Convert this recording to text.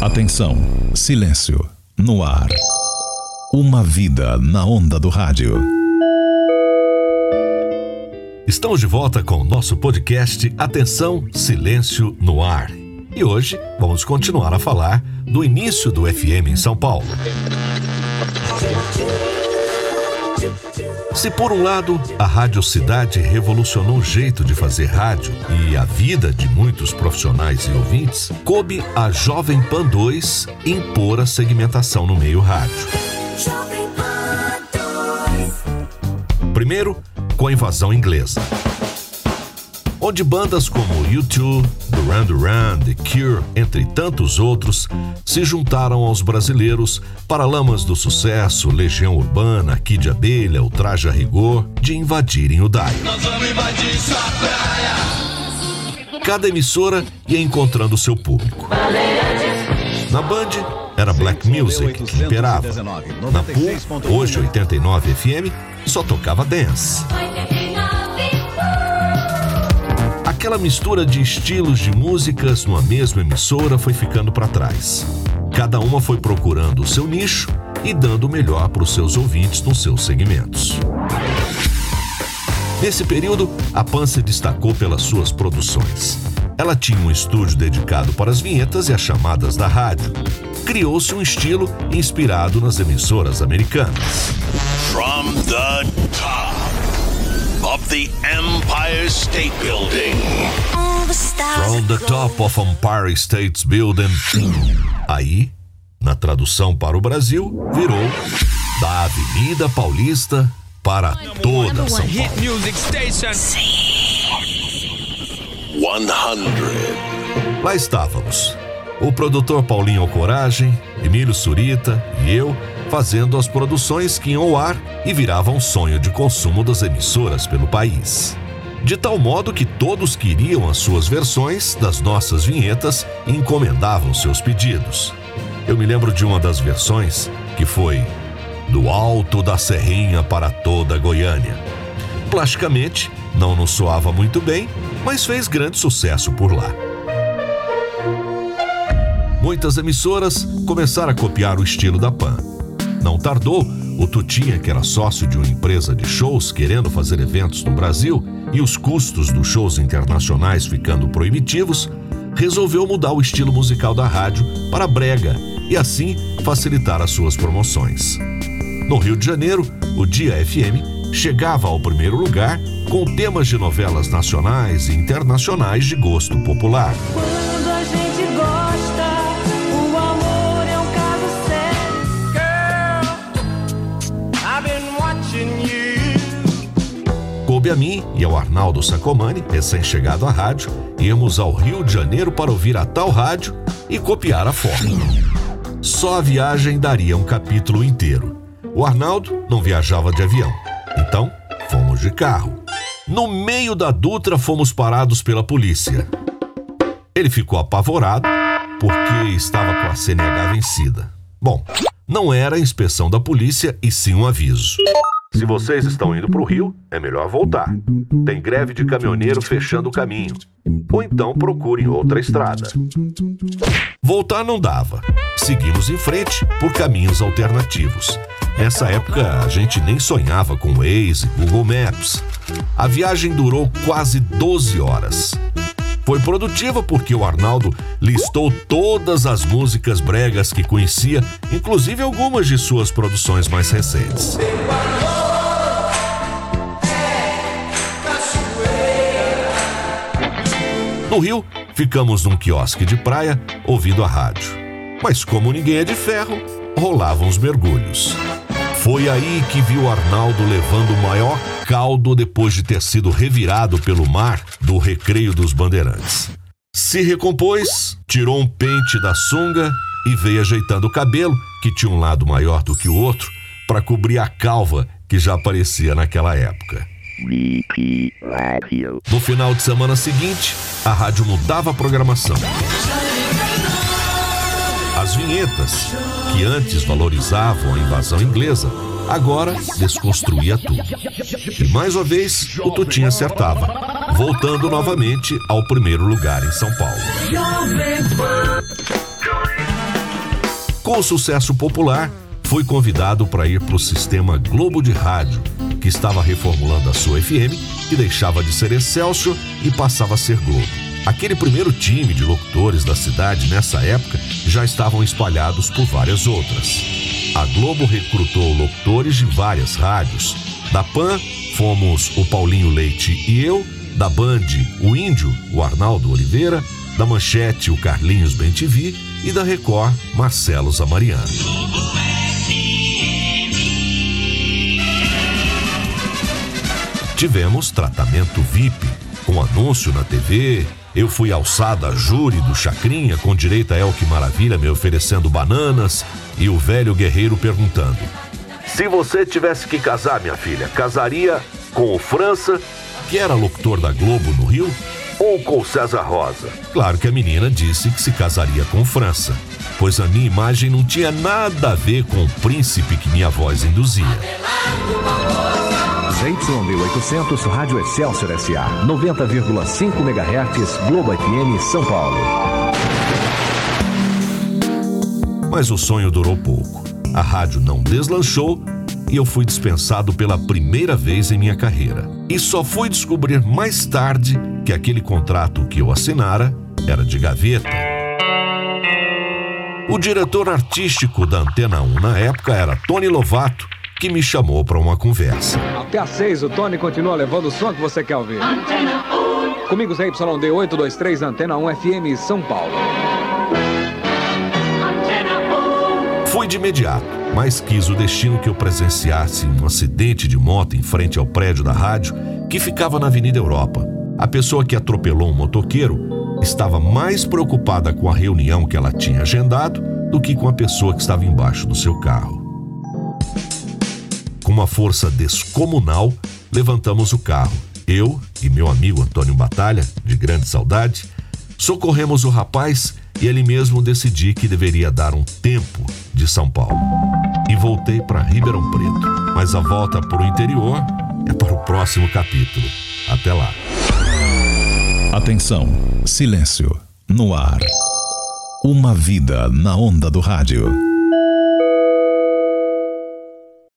Atenção, silêncio, no ar. Uma vida na onda do rádio. Estamos de volta com o nosso podcast Atenção, Silêncio no Ar. E hoje vamos continuar a falar do início do FM em São Paulo. Se por um lado a Rádio Cidade revolucionou o jeito de fazer rádio e a vida de muitos profissionais e ouvintes, coube a Jovem Pan 2 impor a segmentação no meio rádio. Primeiro, com a invasão inglesa onde bandas como U2, Duran Duran, The Cure, entre tantos outros, se juntaram aos brasileiros, Paralamas do Sucesso, Legião Urbana, Kid Abelha, o Traje a Rigor, de invadirem o DAI. Cada emissora ia encontrando seu público. Na Band, era Black Music que imperava. Na Pool, hoje 89 FM, só tocava dance. Aquela mistura de estilos de músicas numa mesma emissora foi ficando para trás. Cada uma foi procurando o seu nicho e dando o melhor para os seus ouvintes nos seus segmentos. Nesse período, a Pan se destacou pelas suas produções. Ela tinha um estúdio dedicado para as vinhetas e as chamadas da rádio. Criou-se um estilo inspirado nas emissoras americanas. From the top of the Empire State Building. From the top of Empire State Building. Aí, na tradução para o Brasil, virou da Avenida Paulista para toda São Paulo. 100. Lá estávamos. O produtor Paulinho Coragem, Emílio Surita e eu fazendo as produções que iam ao ar e viravam sonho de consumo das emissoras pelo país. De tal modo que todos queriam as suas versões das nossas vinhetas e encomendavam seus pedidos. Eu me lembro de uma das versões que foi Do Alto da Serrinha para toda a Goiânia. Plasticamente, não nos soava muito bem, mas fez grande sucesso por lá. Muitas emissoras começaram a copiar o estilo da Pan. Não tardou, o Tutinha, que era sócio de uma empresa de shows querendo fazer eventos no Brasil e os custos dos shows internacionais ficando proibitivos, resolveu mudar o estilo musical da rádio para brega e assim facilitar as suas promoções. No Rio de Janeiro, o Dia FM chegava ao primeiro lugar com temas de novelas nacionais e internacionais de gosto popular. Coube a mim e ao Arnaldo Sacomani, recém-chegado à rádio, íamos ao Rio de Janeiro para ouvir a tal rádio e copiar a fórmula. Só a viagem daria um capítulo inteiro. O Arnaldo não viajava de avião, então fomos de carro. No meio da Dutra fomos parados pela polícia. Ele ficou apavorado porque estava com a CNH vencida. Bom, não era a inspeção da polícia e sim um aviso. Se vocês estão indo para o Rio, é melhor voltar. Tem greve de caminhoneiro fechando o caminho. Ou então procurem outra estrada. Voltar não dava. Seguimos em frente por caminhos alternativos. Nessa época, a gente nem sonhava com Waze, Google Maps. A viagem durou quase 12 horas. Foi produtiva porque o Arnaldo listou todas as músicas bregas que conhecia, inclusive algumas de suas produções mais recentes. No Rio, ficamos num quiosque de praia ouvindo a rádio. Mas como ninguém é de ferro, rolavam os mergulhos. Foi aí que viu Arnaldo levando o maior caldo depois de ter sido revirado pelo mar do recreio dos bandeirantes. Se recompôs, tirou um pente da sunga e veio ajeitando o cabelo, que tinha um lado maior do que o outro, para cobrir a calva que já aparecia naquela época. No final de semana seguinte, a rádio mudava a programação. As vinhetas, que antes valorizavam a invasão inglesa, agora desconstruía tudo. E mais uma vez, o Tutinha acertava, voltando novamente ao primeiro lugar em São Paulo. Com o sucesso popular, foi convidado para ir para o sistema Globo de Rádio, estava reformulando a sua FM, que deixava de ser Excelsior e passava a ser Globo. Aquele primeiro time de locutores da cidade nessa época já estavam espalhados por várias outras. A Globo recrutou locutores de várias rádios. Da PAN, fomos o Paulinho Leite e eu, da Band, o Índio, o Arnaldo Oliveira, da Manchete, o Carlinhos Bentivi e da Record, Marcelo Zamariano. Tivemos tratamento VIP, com anúncio na TV. Eu fui alçada a júri do Chacrinha com direito a El Que Maravilha me oferecendo bananas e o velho guerreiro perguntando: Se você tivesse que casar, minha filha, casaria com o França, que era locutor da Globo no Rio, ou com o César Rosa? Claro que a menina disse que se casaria com França, pois a minha imagem não tinha nada a ver com o príncipe que minha voz induzia. ZYD800 Rádio Excelsior SA, 90,5 MHz, Globo FM São Paulo. Mas o sonho durou pouco. A rádio não deslanchou e eu fui dispensado pela primeira vez em minha carreira. E só fui descobrir mais tarde que aquele contrato que eu assinara era de gaveta. O diretor artístico da Antena 1 na época era Tony Lovato que me chamou para uma conversa. Até às seis, o Tony continua levando o som que você quer ouvir. Comigo, ZYD 823, Antena 1 FM São Paulo. Fui de imediato, mas quis o destino que eu presenciasse um acidente de moto em frente ao prédio da rádio que ficava na Avenida Europa. A pessoa que atropelou um motoqueiro estava mais preocupada com a reunião que ela tinha agendado do que com a pessoa que estava embaixo do seu carro. Com uma força descomunal, levantamos o carro. Eu e meu amigo Antônio Batalha, de grande saudade, socorremos o rapaz e ele mesmo decidi que deveria dar um tempo de São Paulo. E voltei para Ribeirão Preto. Mas a volta para o interior é para o próximo capítulo. Até lá. Atenção, silêncio, no ar. Uma vida na onda do rádio.